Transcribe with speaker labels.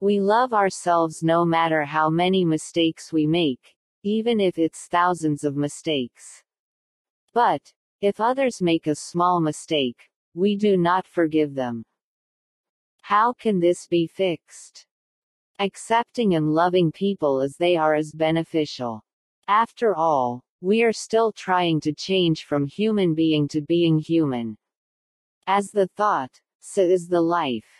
Speaker 1: We love ourselves no matter how many mistakes we make, even if it's thousands of mistakes. But, if others make a small mistake, we do not forgive them. How can this be fixed? Accepting and loving people as they are is beneficial. After all, we are still trying to change from human being to being human. As the thought, so is the life.